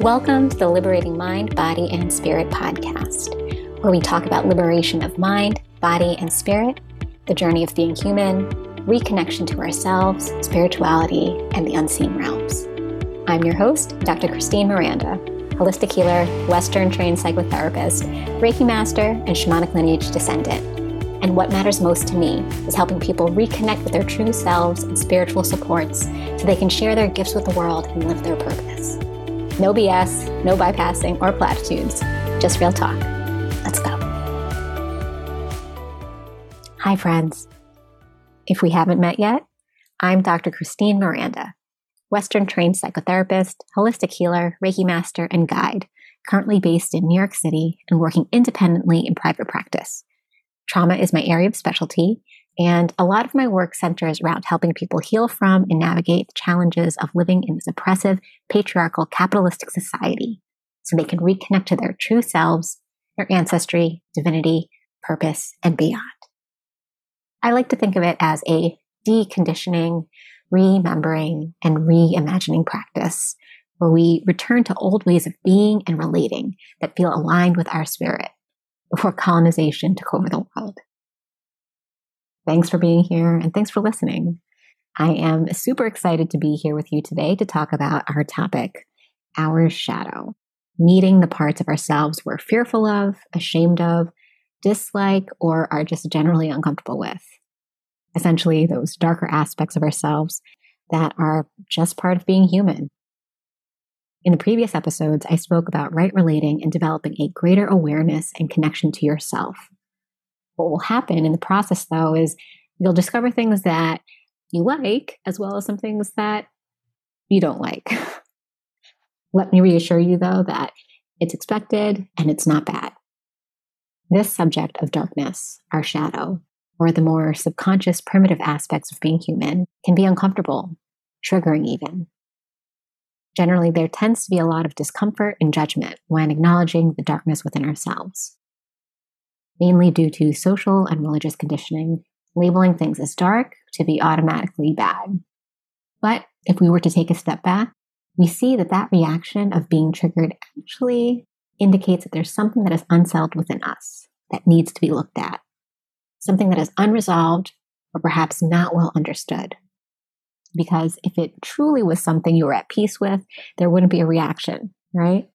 Welcome to the Liberating Mind, Body, and Spirit podcast, where we talk about liberation of mind, body, and spirit, the journey of being human, reconnection to ourselves, spirituality, and the unseen realms. I'm your host, Dr. Kristine Miranda, holistic healer, Western trained psychotherapist, Reiki master, and shamanic lineage descendant. And what matters most to me is helping people reconnect with their true selves and spiritual supports so they can share their gifts with the world and live their purpose. No BS, no bypassing or platitudes, just real talk. Let's go. Hi, friends. If we haven't met yet, I'm Dr. Kristine Miranda, Western trained psychotherapist, holistic healer, Reiki master, and guide, currently based in New York City and working independently in private practice. Trauma is my area of specialty, and a lot of my work centers around helping people heal from and navigate the challenges of living in this oppressive, patriarchal, capitalistic society so they can reconnect to their true selves, their ancestry, divinity, purpose, and beyond. I like to think of it as a deconditioning, remembering, and reimagining practice where we return to old ways of being and relating that feel aligned with our spirit before colonization took over the world. Thanks for being here and thanks for listening. I am super excited to be here with you today to talk about our topic, our shadow, meeting the parts of ourselves we're fearful of, ashamed of, dislike, or are just generally uncomfortable with. Essentially, those darker aspects of ourselves that are just part of being human. In the previous episodes, I spoke about right relating and developing a greater awareness and connection to yourself. What will happen in the process, though, is you'll discover things that you like as well as some things that you don't like. Let me reassure you, though, that it's expected and it's not bad. This subject of darkness, our shadow, or the more subconscious, primitive aspects of being human, can be uncomfortable, triggering even. Generally, there tends to be a lot of discomfort and judgment when acknowledging the darkness within ourselves mainly due to social and religious conditioning, labeling things as dark to be automatically bad. But if we were to take a step back, we see that that reaction of being triggered actually indicates that there's something that is unsettled within us that needs to be looked at, something that is unresolved or perhaps not well understood. Because if it truly was something you were at peace with, there wouldn't be a reaction, right?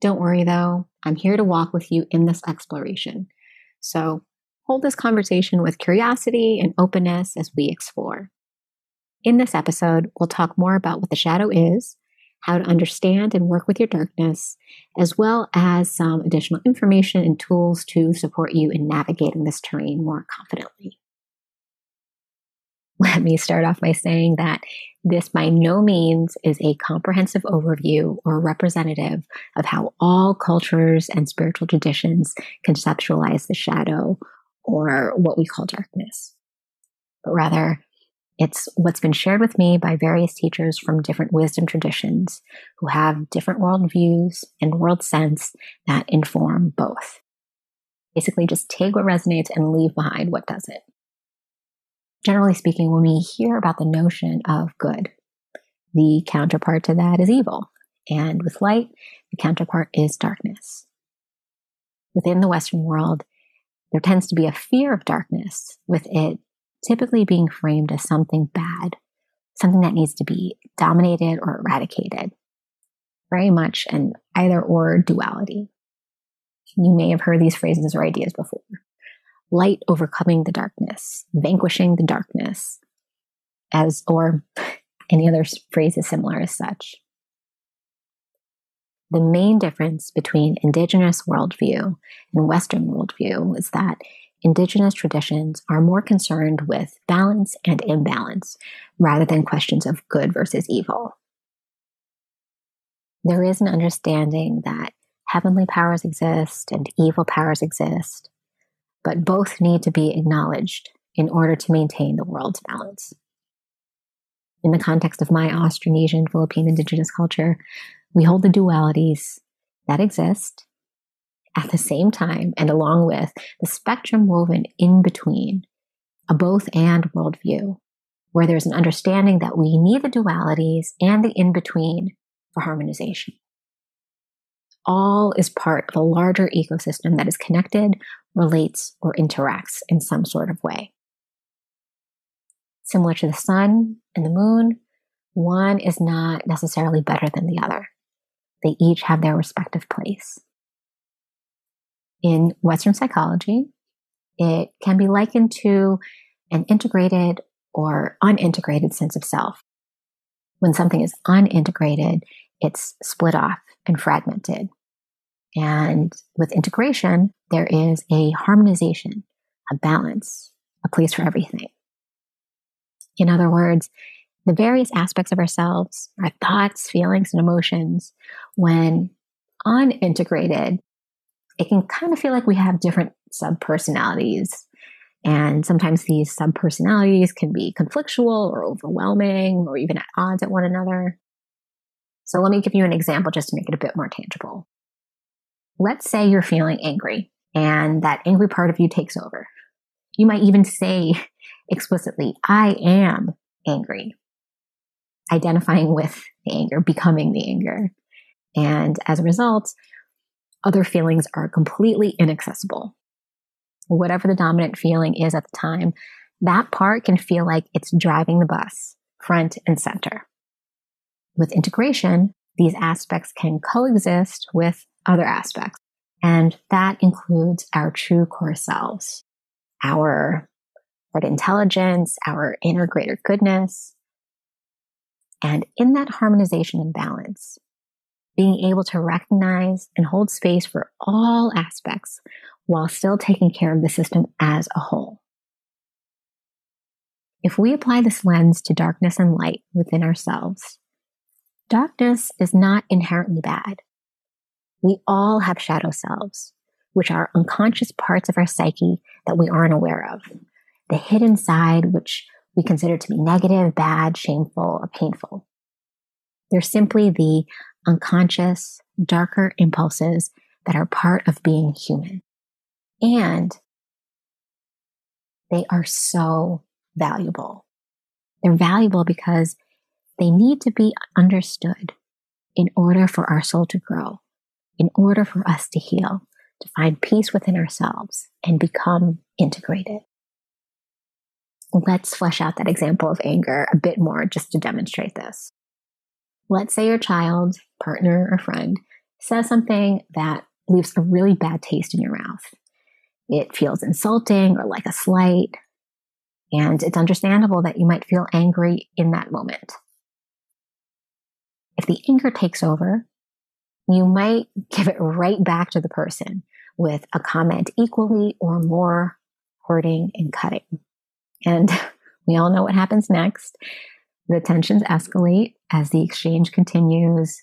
Don't worry though, I'm here to walk with you in this exploration. So hold this conversation with curiosity and openness as we explore. In this episode, we'll talk more about what the shadow is, how to understand and work with your darkness, as well as some additional information and tools to support you in navigating this terrain more confidently. Let me start off by saying that this by no means is a comprehensive overview or representative of how all cultures and spiritual traditions conceptualize the shadow or what we call darkness. But rather, it's what's been shared with me by various teachers from different wisdom traditions who have different worldviews and world sense that inform both. Basically, just take what resonates and leave behind what doesn't generally speaking, when we hear about the notion of good, the counterpart to that is evil. And with light, the counterpart is darkness. Within the Western world, there tends to be a fear of darkness, with it typically being framed as something bad, something that needs to be dominated or eradicated. Very much an either or duality. You may have heard these phrases or ideas before light overcoming the darkness, vanquishing the darkness, as or any other phrase is similar as such. The main difference between indigenous worldview and Western worldview is that indigenous traditions are more concerned with balance and imbalance rather than questions of good versus evil. There is an understanding that heavenly powers exist and evil powers exist, but both need to be acknowledged in order to maintain the world's balance. In the context of my Austronesian Philippine indigenous culture, we hold the dualities that exist at the same time and along with the spectrum woven in between a both and worldview, where there's an understanding that we need the dualities and the in between for harmonization. All is part of a larger ecosystem that is connected, relates, or interacts in some sort of way. Similar to the sun and the moon, one is not necessarily better than the other. They each have their respective place. In Western psychology, it can be likened to an integrated or unintegrated sense of self. When something is unintegrated, it's split off and fragmented. And with integration, there is a harmonization, a balance, a place for everything. In other words, the various aspects of ourselves, our thoughts, feelings, and emotions, when unintegrated, it can kind of feel like we have different subpersonalities. And sometimes these subpersonalities can be conflictual or overwhelming or even at odds at one another. So let me give you an example just to make it a bit more tangible. Let's say you're feeling angry and that angry part of you takes over. You might even say explicitly, I am angry, identifying with the anger, becoming the anger. And as a result, other feelings are completely inaccessible. Whatever the dominant feeling is at the time, that part can feel like it's driving the bus front and center. With integration, these aspects can coexist with other aspects. And that includes our true core selves, our heart intelligence, our inner greater goodness. And in that harmonization and balance, being able to recognize and hold space for all aspects while still taking care of the system as a whole. If we apply this lens to darkness and light within ourselves, darkness is not inherently bad. We all have shadow selves, which are unconscious parts of our psyche that we aren't aware of. The hidden side, which we consider to be negative, bad, shameful, or painful. They're simply the unconscious, darker impulses that are part of being human. And they are so valuable. They're valuable because they need to be understood in order for our soul to grow, in order for us to heal, to find peace within ourselves and become integrated. Let's flesh out that example of anger a bit more just to demonstrate this. Let's say your child, partner, or friend says something that leaves a really bad taste in your mouth. It feels insulting or like a slight, and it's understandable that you might feel angry in that moment. If the anger takes over, you might give it right back to the person with a comment equally or more hurting and cutting. And we all know what happens next. The tensions escalate as the exchange continues,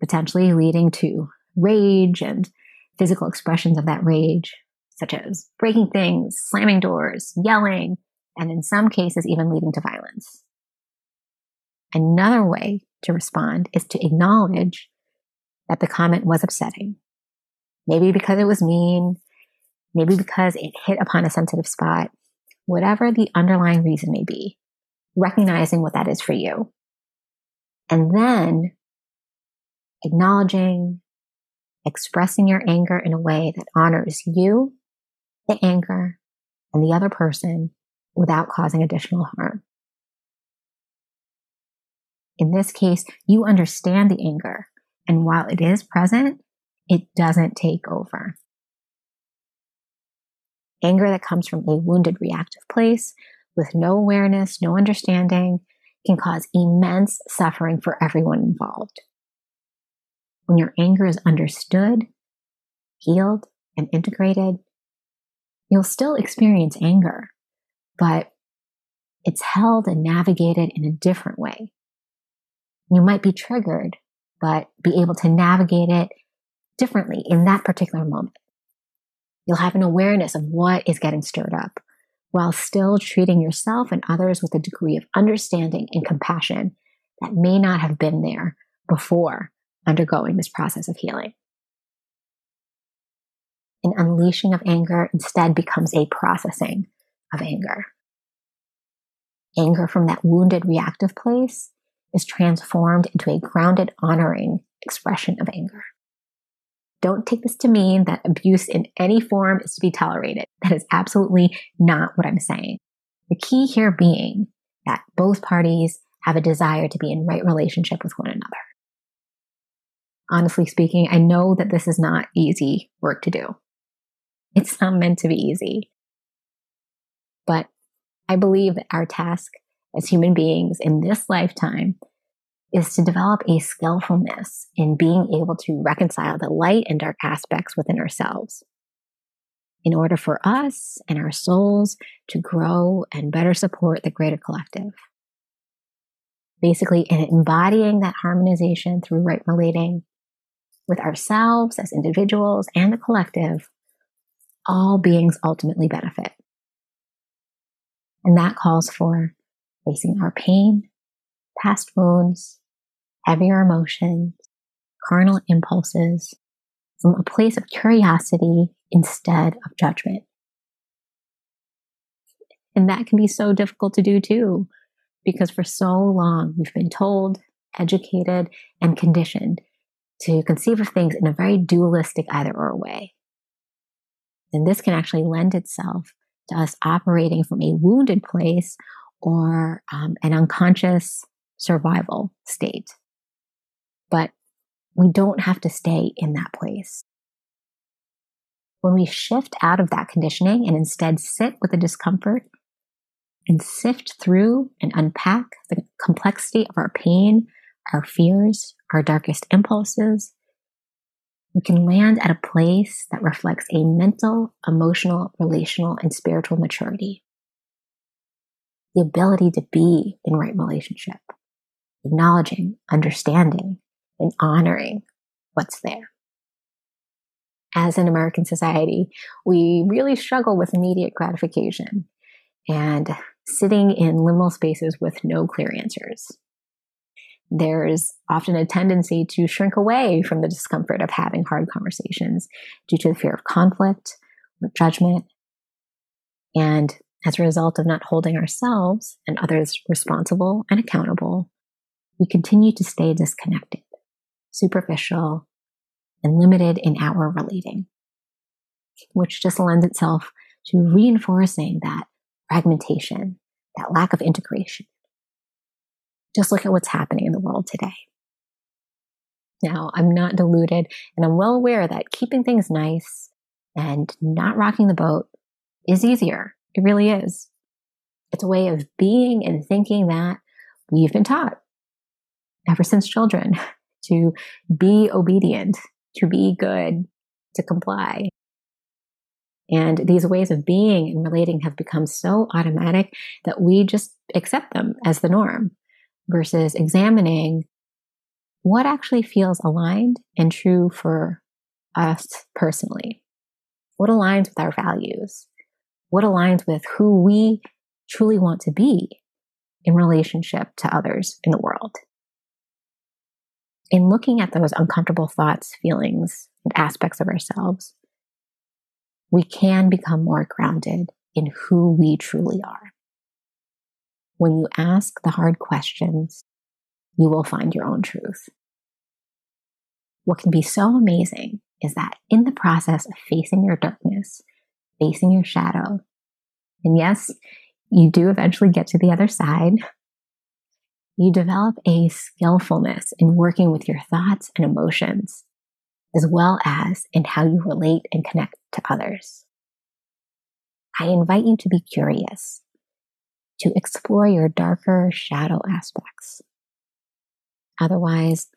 potentially leading to rage and physical expressions of that rage, such as breaking things, slamming doors, yelling, and in some cases, even leading to violence. Another way to respond is to acknowledge that the comment was upsetting. Maybe because it was mean, maybe because it hit upon a sensitive spot, whatever the underlying reason may be, recognizing what that is for you. And then acknowledging, expressing your anger in a way that honors you, the anger, and the other person without causing additional harm. In this case, you understand the anger, and while it is present, it doesn't take over. Anger that comes from a wounded reactive place with no awareness, no understanding, can cause immense suffering for everyone involved. When your anger is understood, healed, and integrated, you'll still experience anger, but it's held and navigated in a different way. You might be triggered, but be able to navigate it differently in that particular moment. You'll have an awareness of what is getting stirred up while still treating yourself and others with a degree of understanding and compassion that may not have been there before undergoing this process of healing. An unleashing of anger instead becomes a processing of anger. Anger from that wounded reactive place is transformed into a grounded, honoring expression of anger. Don't take this to mean that abuse in any form is to be tolerated. That is absolutely not what I'm saying. The key here being that both parties have a desire to be in right relationship with one another. Honestly speaking, I know that this is not easy work to do. It's not meant to be easy. But I believe that our task as human beings in this lifetime is to develop a skillfulness in being able to reconcile the light and dark aspects within ourselves in order for us and our souls to grow and better support the greater collective. Basically, in embodying that harmonization through right relating with ourselves as individuals and the collective, all beings ultimately benefit. And that calls for facing our pain, past wounds, heavier emotions, carnal impulses from a place of curiosity instead of judgment. And that can be so difficult to do too, because for so long we've been told, educated, and conditioned to conceive of things in a very dualistic either or way. And this can actually lend itself to us operating from a wounded place or um, an unconscious survival state. But we don't have to stay in that place. When we shift out of that conditioning and instead sit with the discomfort and sift through and unpack the complexity of our pain, our fears, our darkest impulses, we can land at a place that reflects a mental, emotional, relational, and spiritual maturity. The ability to be in right relationship, acknowledging, understanding, and honoring what's there. As an American society, we really struggle with immediate gratification and sitting in liminal spaces with no clear answers there's often a tendency to shrink away from the discomfort of having hard conversations due to the fear of conflict or judgment. And as a result of not holding ourselves and others responsible and accountable, we continue to stay disconnected, superficial, and limited in our relating, which just lends itself to reinforcing that fragmentation, that lack of integration. Just look at what's happening in the world today. Now, I'm not deluded and I'm well aware that keeping things nice and not rocking the boat is easier. It really is. It's a way of being and thinking that we've been taught ever since children to be obedient, to be good, to comply. And these ways of being and relating have become so automatic that we just accept them as the norm versus examining what actually feels aligned and true for us personally. What aligns with our values? What aligns with who we truly want to be in relationship to others in the world? In looking at those uncomfortable thoughts, feelings, and aspects of ourselves, we can become more grounded in who we truly are. When you ask the hard questions, you will find your own truth. What can be so amazing is that in the process of facing your darkness, facing your shadow, and yes, you do eventually get to the other side, you develop a skillfulness in working with your thoughts and emotions, as well as in how you relate and connect to others. I invite you to be curious to explore your darker shadow aspects. Otherwise,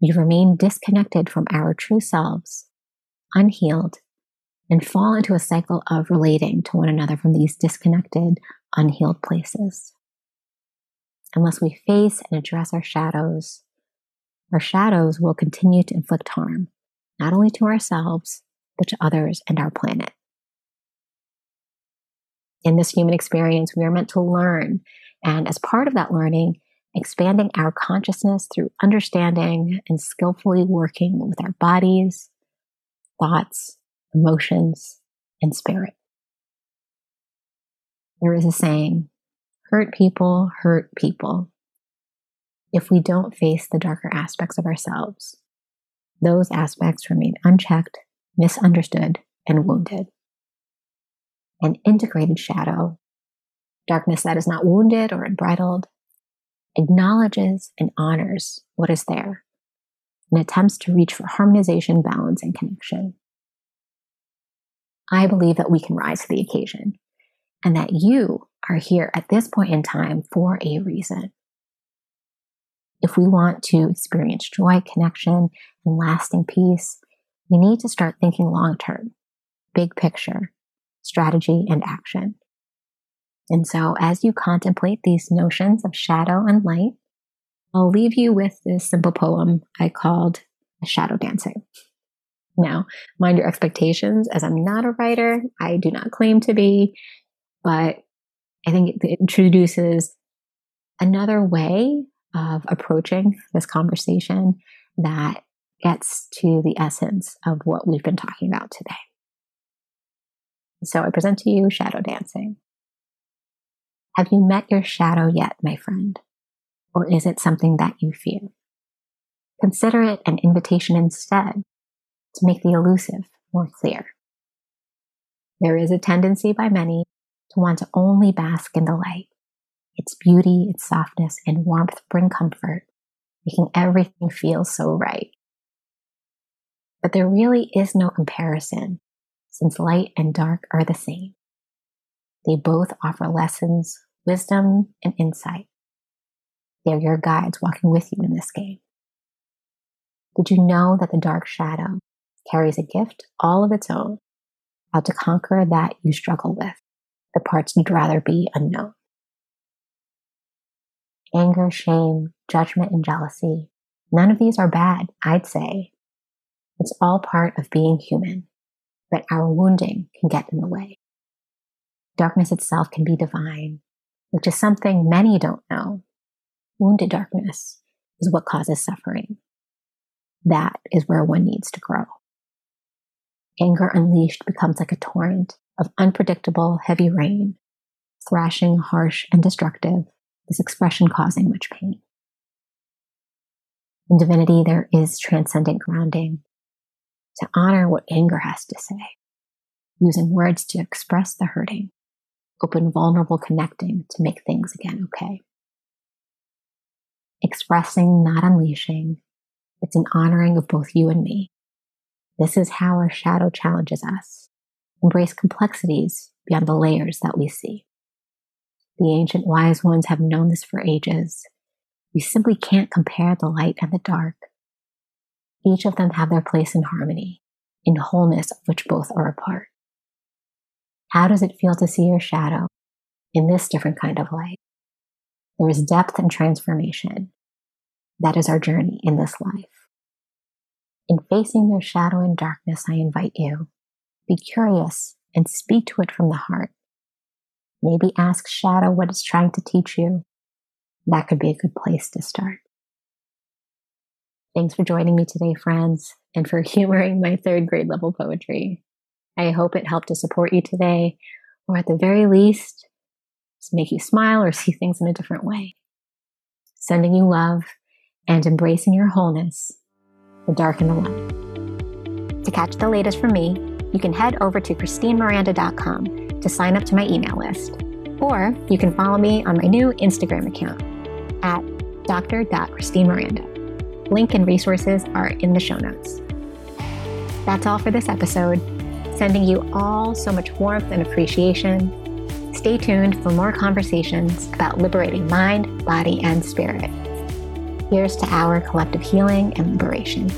we remain disconnected from our true selves, unhealed, and fall into a cycle of relating to one another from these disconnected, unhealed places. Unless we face and address our shadows, our shadows will continue to inflict harm, not only to ourselves, but to others and our planet in this human experience, we are meant to learn. And as part of that learning, expanding our consciousness through understanding and skillfully working with our bodies, thoughts, emotions, and spirit. There is a saying hurt people hurt people. If we don't face the darker aspects of ourselves, those aspects remain unchecked, misunderstood, and wounded. An integrated shadow, darkness that is not wounded or unbridled, acknowledges and honors what is there and attempts to reach for harmonization, balance, and connection. I believe that we can rise to the occasion and that you are here at this point in time for a reason. If we want to experience joy, connection, and lasting peace, we need to start thinking long term, big picture, strategy, and action. And so, as you contemplate these notions of shadow and light, I'll leave you with this simple poem I called Shadow Dancing. Now, mind your expectations, as I'm not a writer, I do not claim to be, but I think it introduces another way of approaching this conversation that gets to the essence of what we've been talking about today. So I present to you shadow dancing. Have you met your shadow yet, my friend? Or is it something that you fear? Consider it an invitation instead to make the elusive more clear. There is a tendency by many to want to only bask in the light. Its beauty, its softness, and warmth bring comfort, making everything feel so right. But there really is no comparison since light and dark are the same. They both offer lessons, wisdom, and insight. They're your guides walking with you in this game. Did you know that the dark shadow carries a gift all of its own, how to conquer that you struggle with, the parts you'd rather be unknown? Anger, shame, judgment, and jealousy, none of these are bad, I'd say. It's all part of being human, but our wounding can get in the way. Darkness itself can be divine, which is something many don't know. Wounded darkness is what causes suffering. That is where one needs to grow. Anger unleashed becomes like a torrent of unpredictable, heavy rain, thrashing, harsh, and destructive, this expression causing much pain. In divinity, there is transcendent grounding, to honor what anger has to say, using words to express the hurting, open vulnerable connecting to make things again okay. Expressing, not unleashing, it's an honoring of both you and me. This is how our shadow challenges us. Embrace complexities beyond the layers that we see. The ancient wise ones have known this for ages. We simply can't compare the light and the dark each of them have their place in harmony, in wholeness of which both are a part. How does it feel to see your shadow in this different kind of light? There is depth and transformation. That is our journey in this life. In facing your shadow in darkness, I invite you, be curious and speak to it from the heart. Maybe ask shadow what it's trying to teach you. That could be a good place to start. Thanks for joining me today, friends, and for humoring my third grade level poetry. I hope it helped to support you today, or at the very least, make you smile or see things in a different way. Sending you love and embracing your wholeness, the dark and the light. To catch the latest from me, you can head over to kristinemiranda.com to sign up to my email list. Or you can follow me on my new Instagram account at dr.kristinemiranda. Link and resources are in the show notes. That's all for this episode. Sending you all so much warmth and appreciation. Stay tuned for more conversations about liberating mind, body, and spirit. Here's to our collective healing and liberation.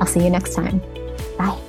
I'll see you next time. Bye.